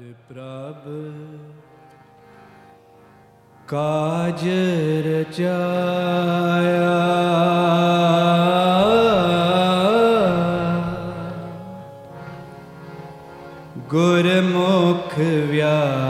ਹਰ ਪ੍ਰਭ। ਕਾਜ ਰਚਾਇਆ ਗੁਰਮੁਖ ਵਿਆਹਣ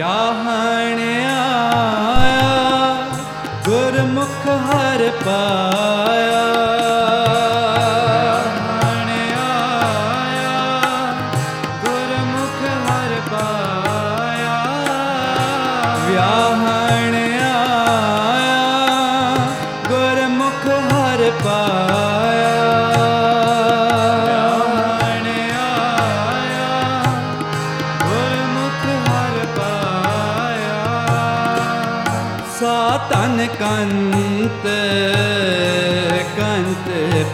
યાહણે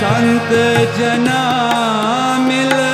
ਸੰਤ ਜਨਾ ਮਿਲ।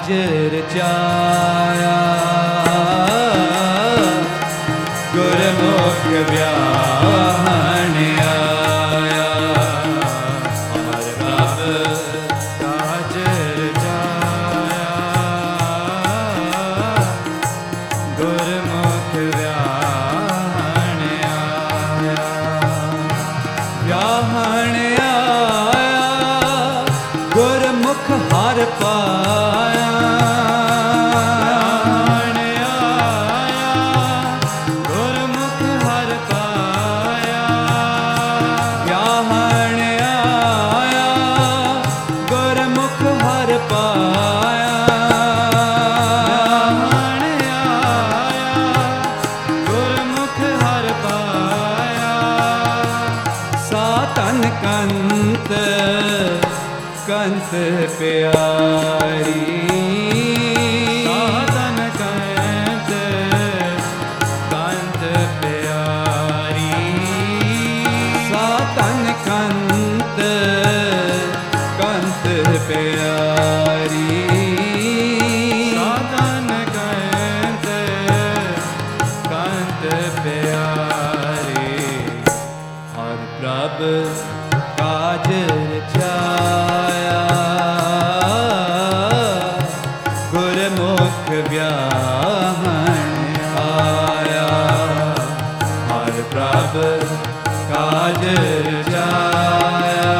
રાજ રચાયા ગુરમુખ વ્યા ਕੰਤ ਕੰਤ ਪਿਆਰੀ। ਕਾਜ ਜਾਇਆ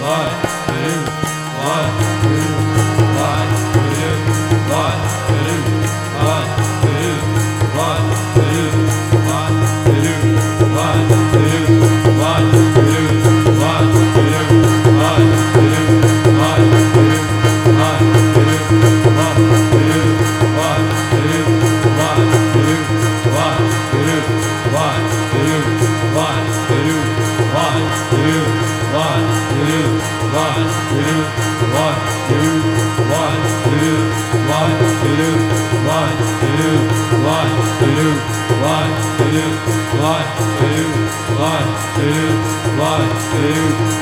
one, two, one, two.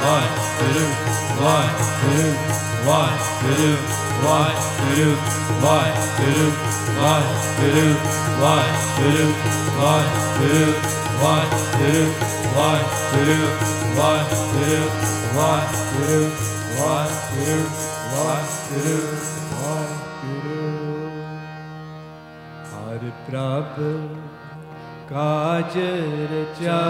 Waheguru Waheguru Waheguru Waheguru Waheguru Waheguru Waheguru Waheguru Waheguru Waheguru Waheguru Waheguru Waheguru Waheguru Waheguru ਹਰ ਪ੍ਰਭ ਕਾਜ ਰਚਾ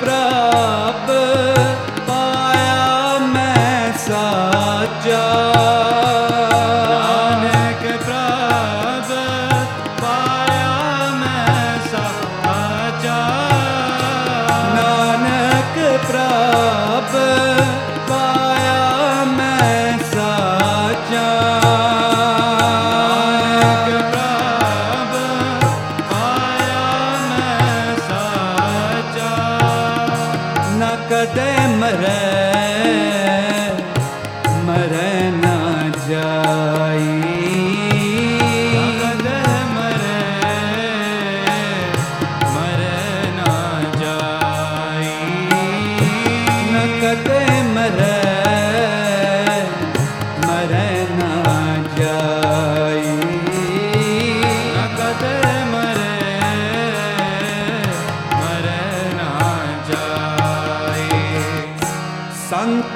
ਪ੍ਰਭ ਪਾਇਆ ਮੈਂ ਸਾਚਾ।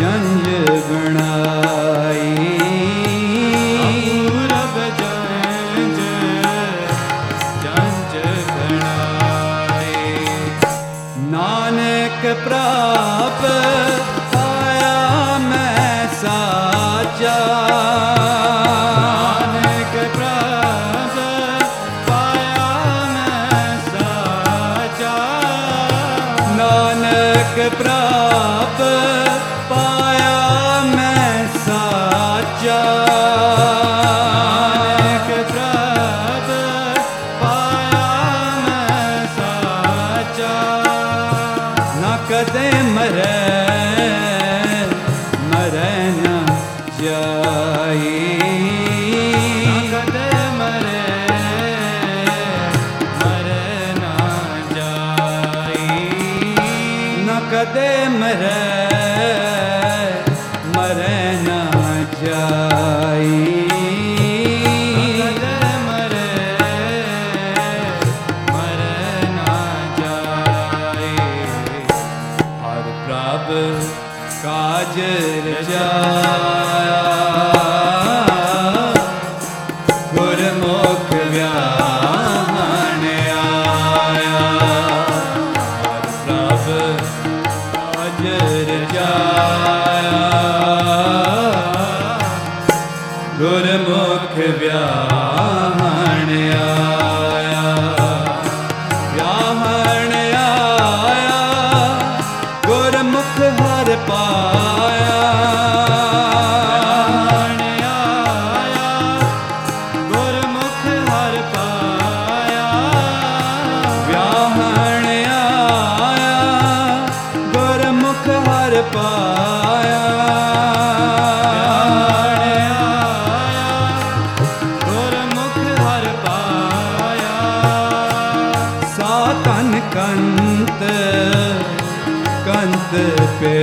जन्य गण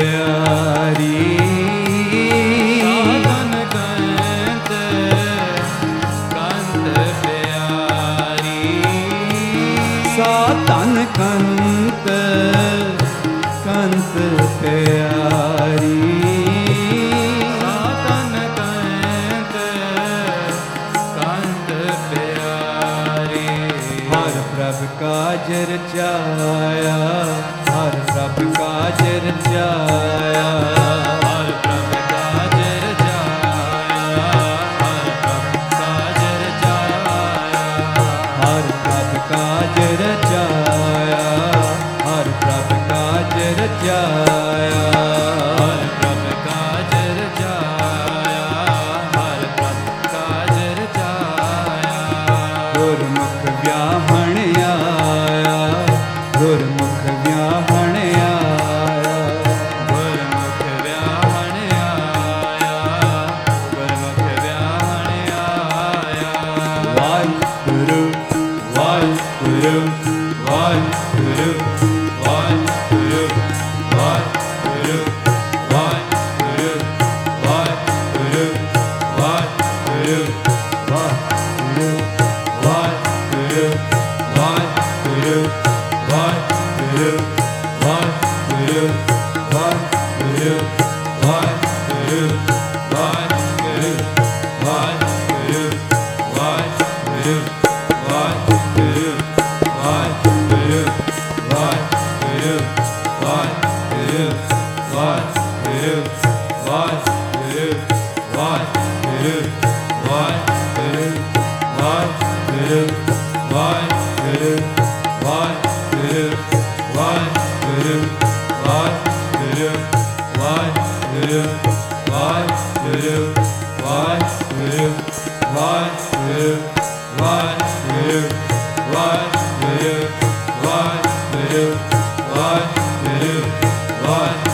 प्यारी Why one.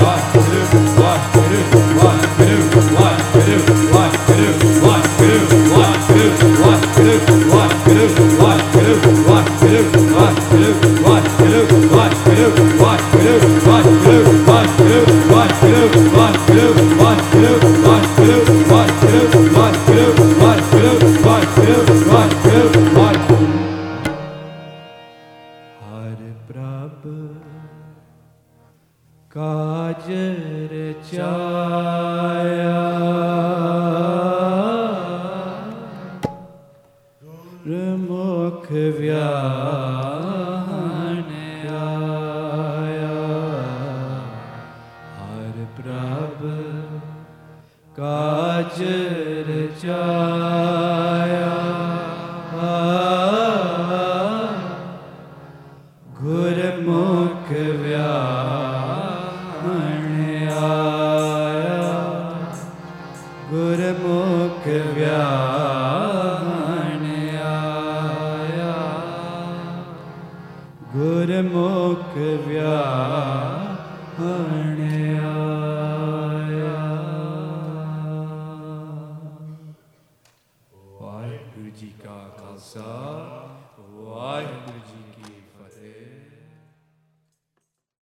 Bye. Raja